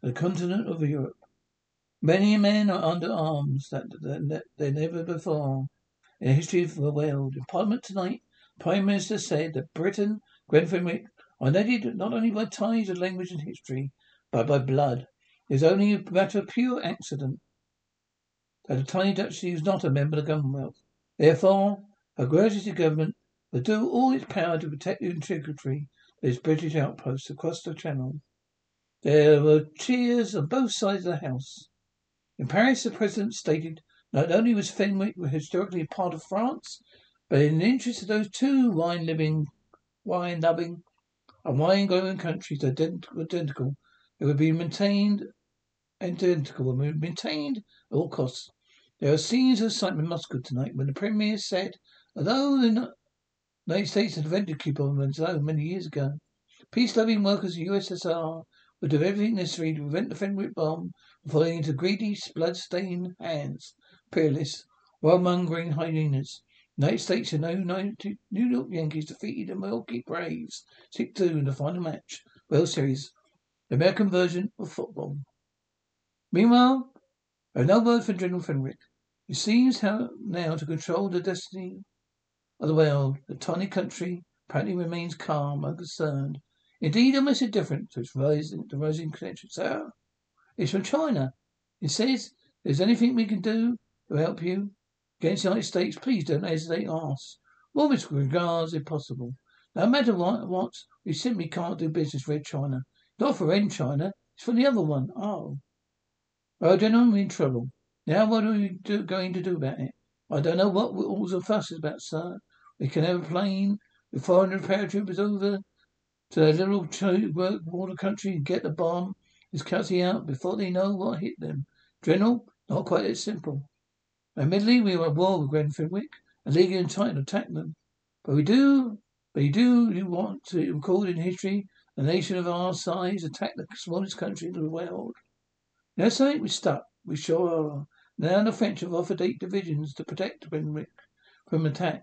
[SPEAKER 1] The continent of Europe. Many men are under arms that, that, that never before in the history of the world. In Parliament tonight, Prime Minister said that Britain, are united not only by ties of language and history, but by blood. It is only a matter of pure accident that the tiny duchy is not a member of the Commonwealth. Therefore, Her Majesty's government will do all its power to protect the integrity of its British outposts across the Channel. There were cheers on both sides of the House. In Paris, the President stated not only was Fenwick historically a part of France, but in the interest of those two wine-living, wine-loving, and wine-growing countries identical, identical, it would be maintained identical and maintained at all costs. There are scenes of excitement in Moscow tonight when the Premier said, although the United States had invented Cuba so many years ago, peace-loving workers of the USSR would do everything necessary to prevent the Fenwick bomb from falling into greedy, blood-stained hands. Peerless, world-mongering hyenas. United States and oh New York Yankees defeated the Milwaukee Braves 6-2 in the final match. World Series. The American version of football. Meanwhile, no word from General Fenwick. He seems how now to control the destiny of the world. The tiny country apparently remains calm, unconcerned. Indeed, almost indifferent to its rising, the rising connection. Sir, it's from China. It says, there's anything we can do to help you against the United States, please don't hesitate to ask. Warmest regards, if possible. No matter what, what, we simply can't do business with China. Not for Red China. It's for the other one. Oh. Well, General, we're in trouble. Now what are we do, going to do about it? I don't know what all the fuss is about, sir. We can have a plane with 400 paratroopers over to that little work water country and get the bomb is cutting out before they know what hit them. General, not quite that simple. Admittedly, we are at war with Grand Fenwick and legally entitled to attack them. But we do, but you do, you want to record in history a nation of our size attack the smallest country in the world. You know something? We're stuck. We sure are. Now the French have offered eight divisions to protect Fenwick from attack.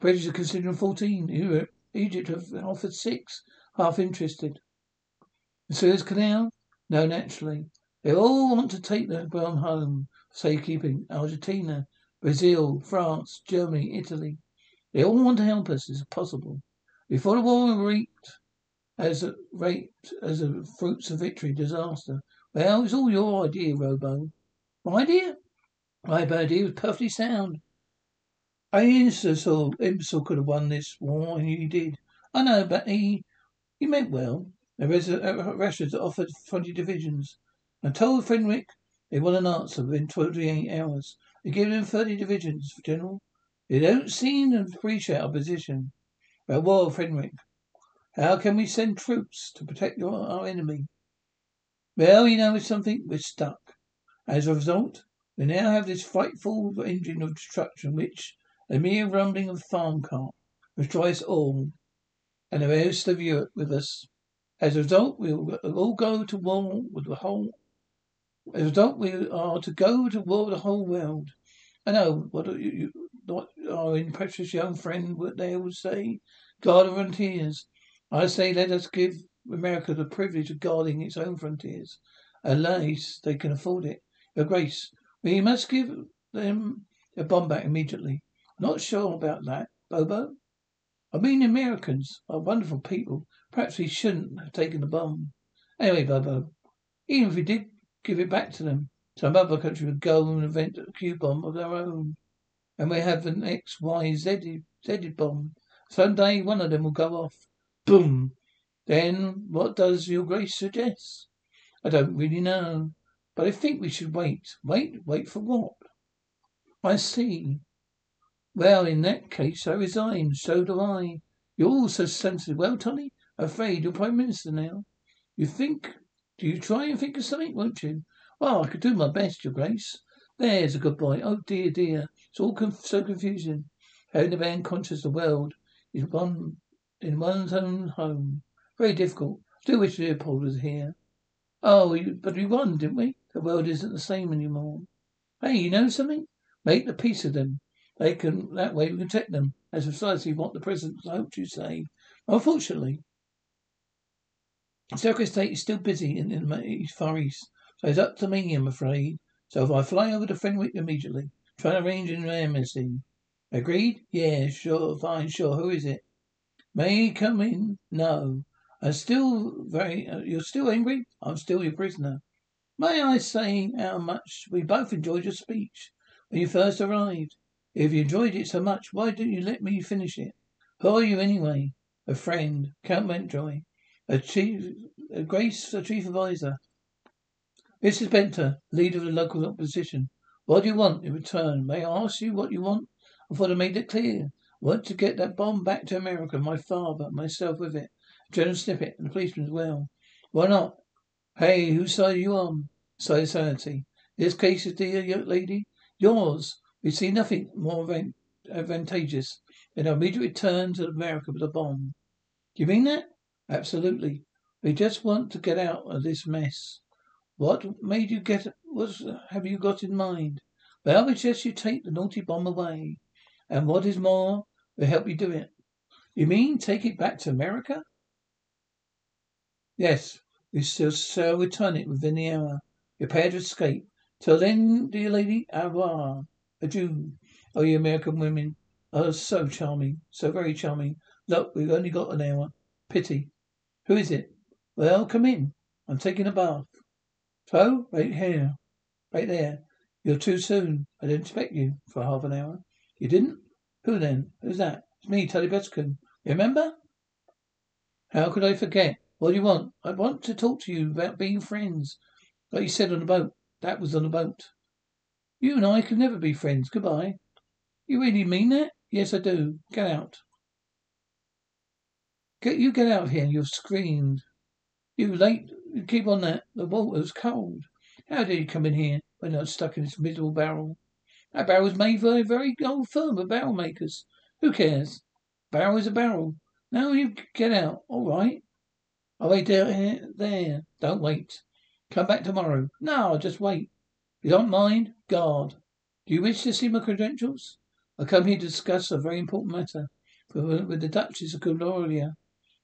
[SPEAKER 1] British are considering fourteen. Europe, Egypt have offered six. Half interested. The Suez Canal? No, naturally. They all want to take the bomb home safekeeping. Argentina, Brazil, France, Germany, Italy. They all want to help us as possible. Before the war reaped as a raped as a fruits of victory disaster. Well, it's all your idea, Bobo. My idea? My idea was perfectly sound. I imbecile, imbecile could have won this war, and he did. I know, but he he meant well. The Russians offered twenty divisions. I told Fenwick they want an answer within twenty-eight hours. They give them thirty divisions, General. They don't seem to appreciate our position. Well, well, Fenwick, how can we send troops to protect your, our enemy? Well, you know it's something? We're stuck. As a result, we now have this frightful engine of destruction which, a mere rumbling of farm cart, destroys all, and the rest of Europe with us. As a result, we will all go to war with the whole. As a we are to go to war with the whole world. I know what you, what our impetuous young friend what they would say. Guard of frontiers. I say, let us give America the privilege of guarding its own frontiers. Least they can afford it. Your Grace, we must give them a bomb back immediately. I'm not sure about that, Bobo. I mean, Americans are wonderful people. Perhaps we shouldn't have taken the bomb. Anyway, Bobo, even if we did give it back to them, some other country would go and invent a Q bomb of their own. And we have an X, Y, Z, Z bomb. Some day one of them will go off. Boom! Then what does your grace suggest? I don't really know. But I think we should wait. Wait? Wait for what? I see. Well, in that case, I resign. So do I. You're all so sensitive. Well, Tully, I'm afraid you're Prime Minister now. You think, do you try and think of something, won't you? Well, I could do my best, your grace. There's a good boy. Oh, dear, dear. It's all conf- so confusing. Having to be unconscious the world is one in one's own home. Very difficult. Still wish Leopold was here. Oh, but we won, didn't we? The world isn't the same anymore. Hey, you know something? Make the peace of them. They can that way we can protect them. That's precisely what the president hoped you say. Unfortunately, of State is still busy in, the Far East, so it's up to me, I'm afraid. So if I fly over to Fenwick immediately, try to arrange an embassy. Agreed? Yeah, sure, fine, sure. Who is it? May he come in? No. I'm still very. Uh, you're still angry? I'm still your prisoner. May I say how much we both enjoyed your speech when you first arrived? If you enjoyed it so much, why didn't you let me finish it? Who are you anyway? A friend, Count Mountjoy, a chief, a Grace, a chief advisor. Mrs. Benter, leader of the local opposition. What do you want in return? May I ask you what you want? I thought I made it clear. I want to get that bomb back to America, my father, myself with it. General Snippet and the policeman as well. Why not? Hey, whose side are you on? Side of sanity. This case, is dear lady, yours. We see nothing more advantageous than our immediate return to America with a bomb. Do you mean that? Absolutely. We just want to get out of this mess. What made you get, what have you got in mind? Well, we suggest you take the naughty bomb away. And what is more, we'll help you do it. You mean take it back to America? Yes, we shall, shall return it within the hour. Prepare to escape. Till then, dear lady, au revoir. Adieu. Oh, you American women are so charming. So very charming. Look, we've only got an hour. Pity. Who is it? Well, come in. I'm taking a bath. So, right here. Right there. You're too soon. I didn't expect you for half an hour. You didn't? Who then? Who's that? It's me, Tully Bascomb. Remember? How could I forget? What do you want? I want to talk to you about being friends. Like you said on the boat. That was on the boat. You and I can never be friends. Goodbye. You really mean that? Yes, I do. Get out. Get you get out here. You've screamed. You late. You keep on that. The water's cold. How did you come in here when I was stuck in this miserable barrel? That barrel was made by a very old firm of barrel makers. Who cares? Barrel is a barrel. Now you get out. All right. I'll wait there. There. Don't wait. Come back tomorrow. No, just wait. You don't mind? Guard. Do you wish to see my credentials? I come here to discuss a very important matter with the Duchess of Gloriana.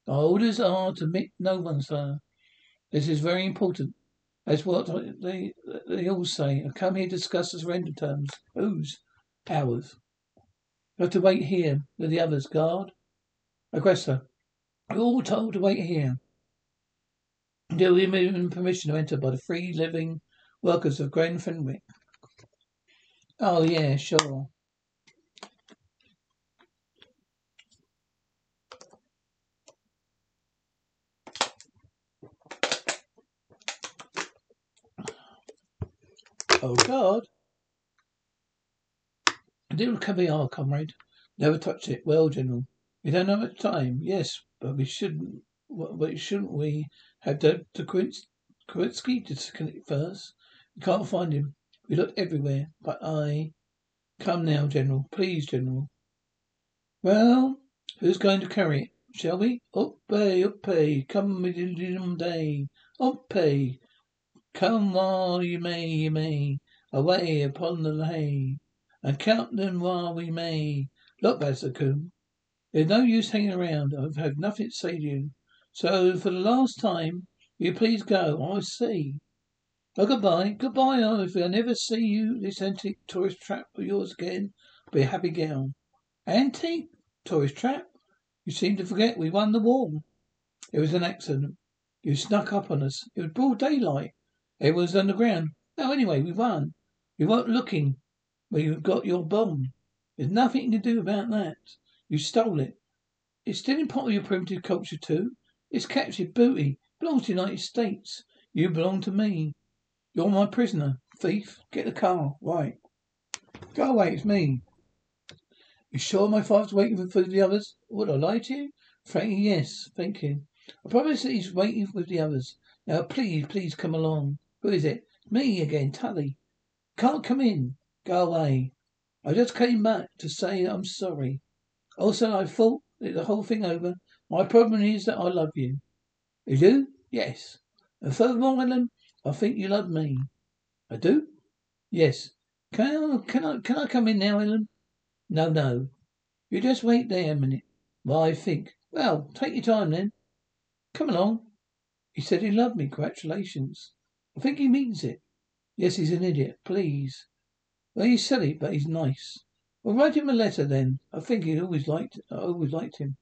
[SPEAKER 1] The orders are to meet no one, sir. This is very important. That's what they they all say. I come here to discuss the surrender terms. Whose? Ours. You have to wait here with the others. Guard. Aggressor. We're all told to wait here. Do we given permission to enter by the free living workers of Grand Fenwick? Oh yeah, sure. Oh God. Dear Caviar, comrade. Never touch it. Well, General. We don't know much time. Yes, but we shouldn't. But shouldn't we have Dr. Kowalski to connect first? We can't find him. We looked everywhere, but I. Come now, General. Please, General. Well, who's going to carry it? Shall we? Uppay, eh, uppay, eh, come midilum day. Come while you may, you may. Away upon the hay, and count them while we may. Look, Bascomb, there's no use hanging around. I've had nothing to say to you. So, for the last time, will you please go? I see. Oh, goodbye. Goodbye. Oh, if I never see you, this antique tourist trap of yours again, I'll be a happy gal. Antique? Tourist trap? You seem to forget we won the war. It was an accident. You snuck up on us. It was broad daylight. It was underground. No, anyway, we won. You weren't looking where you got your bomb. There's nothing you can do about that. You stole it. It's still in part of your primitive culture too. It's captured booty. Belongs to the United States. You belong to me. You're my prisoner. Thief. Get the car. Right. Go away. It's me. You sure my father's waiting for the others? Would I lie to you? Frankly, yes. Thank you. I promise that he's waiting with the others. Now, please, please come along. Who is it? Me again, Tully. Can't come in. Go away. I just came back to say I'm sorry. Also, I thought the whole thing over. My problem is that I love you. You do? Yes. And furthermore, Ellen, I think you love me. I do? Yes. Can I, can I, can I come in now, Ellen? No, no. You just wait there a minute. Well, I think. Well, take your time then. Come along. He said he loved me. Congratulations. I think he means it. Yes, he's an idiot. Please. Well, he's silly, but he's nice. Well, write him a letter then. I think he always liked. I always liked him.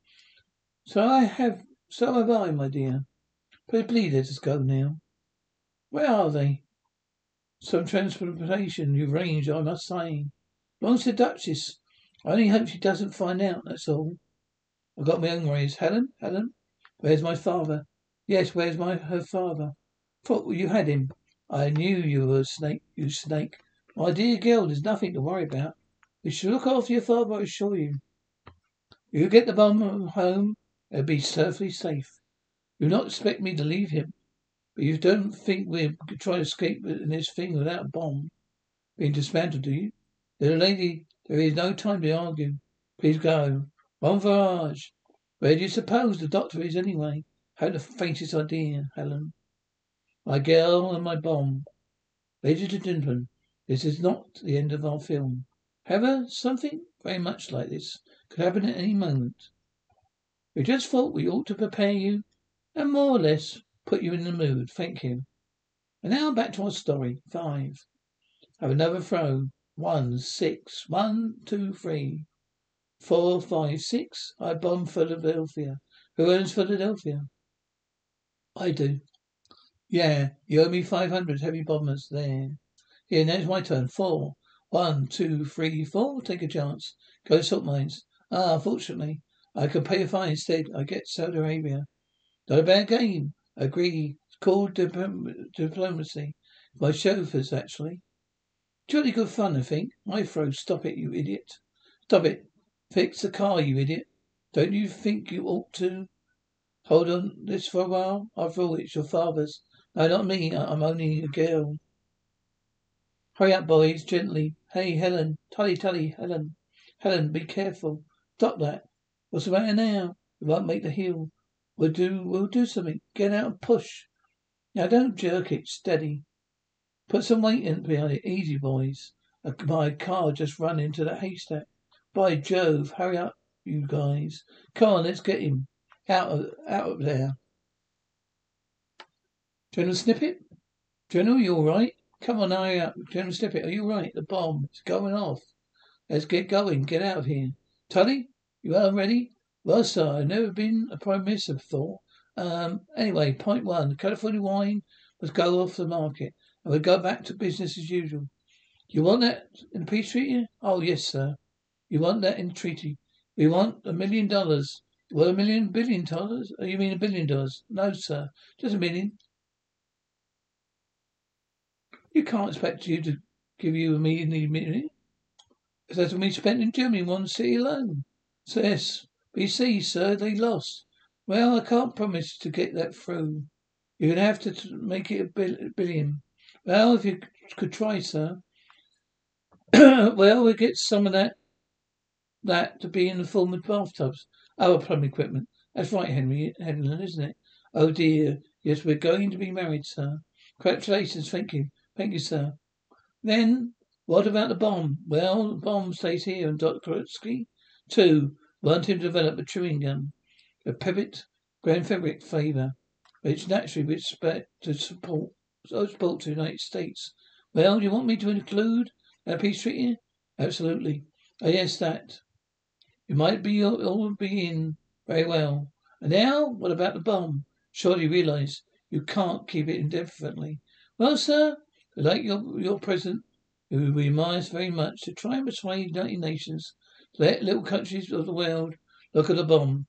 [SPEAKER 1] So I have, so have I, my dear. But please let us go now. Where are they? Some transportation you've arranged, I must say. Belongs to the Duchess. I only hope she doesn't find out, that's all. I've got my own worries. Helen? Helen? Where's my father? Yes, where's my her father? Thought you had him. I knew you were a snake, you snake. My dear girl, there's nothing to worry about. You should look after your father, I assure you. You get the bomb home, It'll be perfectly safe. You not expect me to leave him, but you don't think we're trying to escape in this thing without a bomb being dismantled, do you? Little lady, there is no time to argue. Please go. Bon voyage. Where do you suppose the doctor is anyway? Haven't the faintest idea, Helen. My girl and my bomb. Ladies and gentlemen, this is not the end of our film. However, something very much like this could happen at any moment. We just thought we ought to prepare you and more or less put you in the mood. Thank you. And now back to our story. Five. Have another throw. One, six, one, two, three, four, five, six. I bomb Philadelphia. Who owns Philadelphia? I do. Yeah, you owe me five hundred heavy bombers there. Here, now it's my turn. Four. One, two, three, four. Take a chance. Go to salt mines. Ah, unfortunately, I can pay a fine instead. I get Saudi Arabia. Not a bad game. Agree. It's called dip- diplomacy. My chauffeurs, actually. Jolly good fun, I think. My throw. Stop it, you idiot. Stop it. Fix the car, you idiot. Don't you think you ought to hold on this for a while? After all, it's your father's. No, not me. I'm only a girl. Hurry up, boys. Gently. Hey, Helen. Tully, Tully, Helen. Helen, be careful. Stop that. What's the matter now? We won't make the hill. We'll do, we'll do something. Get out and push. Now don't jerk it. Steady. Put some weight in behind it. Easy, boys. My car just run into that haystack. By Jove. Hurry up, you guys. Come on, let's get him. Out of, out of there. General Snippet? General, you all right? Come on, hurry up. General Snippet, are you all right? The bomb is going off. Let's get going. Get out of here. Tully, you all ready? Well, sir, I've never been a prime minister before. Um, anyway, point one. California wine must go off the market and we'll go back to business as usual. You want that in the peace treaty? Oh, yes, sir. You want that in the treaty? We want a million dollars. Well, a million billion dollars? Oh, you mean a billion dollars? No, sir. Just a million. You can't expect you to give you a million, a million. That's what we spent in Germany one city alone. So yes, see, sir, they lost. Well, I can't promise to get that through. To have to make it a billion. Well, if you could try, sir. <clears throat> well, we'll get some of that that to be in the form of bathtubs. Our plumbing equipment. That's right, Henry, Helen, isn't it? Oh dear. Yes, we're going to be married, sir. Congratulations. Thank you. Thank you, sir. Then, what about the bomb? Well, the bomb stays here and Dr. Krutsky. Two, want him to develop a chewing gum. A Pinot Grand Fenwick flavour, which naturally we expect to support, support to the United States. Well, do you want me to include a peace treaty? Absolutely. Oh, yes, that. It might be all be in very well. And now, what about the bomb? Surely you realise you can't keep it indefinitely. Well, sir, like your your president, who we admire us very much, to try and persuade the United Nations to let little countries of the world look at the bomb.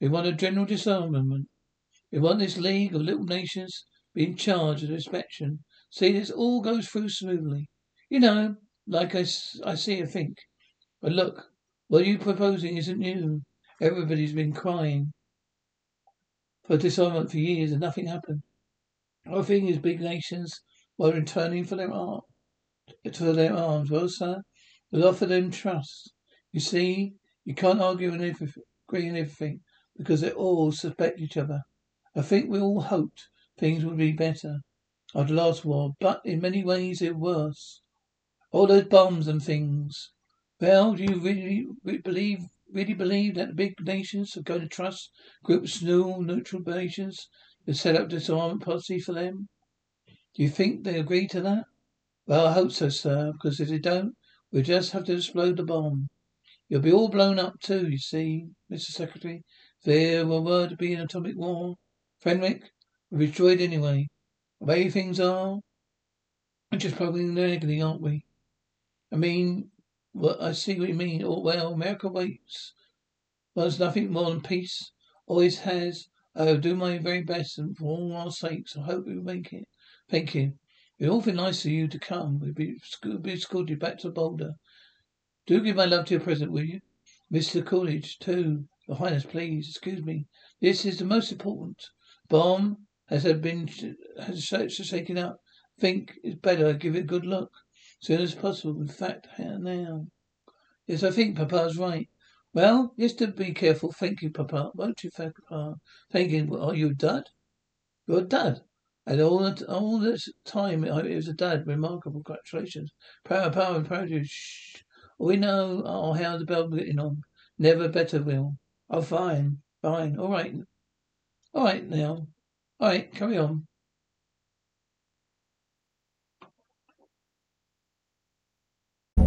[SPEAKER 1] We want a general disarmament. We want this League of Little Nations be in charge of inspection. See this all goes through smoothly. You know, like I, I see and think. But look, what you're proposing isn't new. Everybody's been crying for disarmament for years and nothing happened. Our thing is big nations were returning for their arm, to their arms. Well, sir, we'll offer them trust. You see, you can't argue and agree on everything because they all suspect each other. I think we all hoped things would be better after the last war, but in many ways they're worse. All those bombs and things. Well, do you really believe really believe that the big nations are going to trust groups of small neutral nations to set up disarmament policy for them? Do you think they agree to that? Well, I hope so, sir, because if they don't, we'll just have to explode the bomb. You'll be all blown up too, you see, Mr. Secretary. There were to be an atomic war, Fenwick would be destroyed anyway. The way things are, we're just probably negatively, aren't we? I mean, what I see what you mean. Oh, well, America waits. Wants nothing more than peace. Always has. I will do my very best, and for all our sakes, I hope we will make it. Thank you. It'd awfully nice of you to come. We'd be, be escorted back to Boulder. Do give my love to your president, will you? Mr. Coolidge, too. Your Highness, please, excuse me. This is the most important. Bomb has been has shaken up. Think it's better give it a good look. Soon as possible. In fact, now. Yes, I think Papa's right. Well, just to be careful. Thank you, Papa. Won't you, Papa? Thank you. Are you a dad? You're a dad. And all that, all this time, it was a dad. Remarkable. Congratulations. Power, power, and. Shh. We know. Oh, the bell getting on? Never better, Will. Oh, fine. Fine. All right. All right, now. All right, carry on.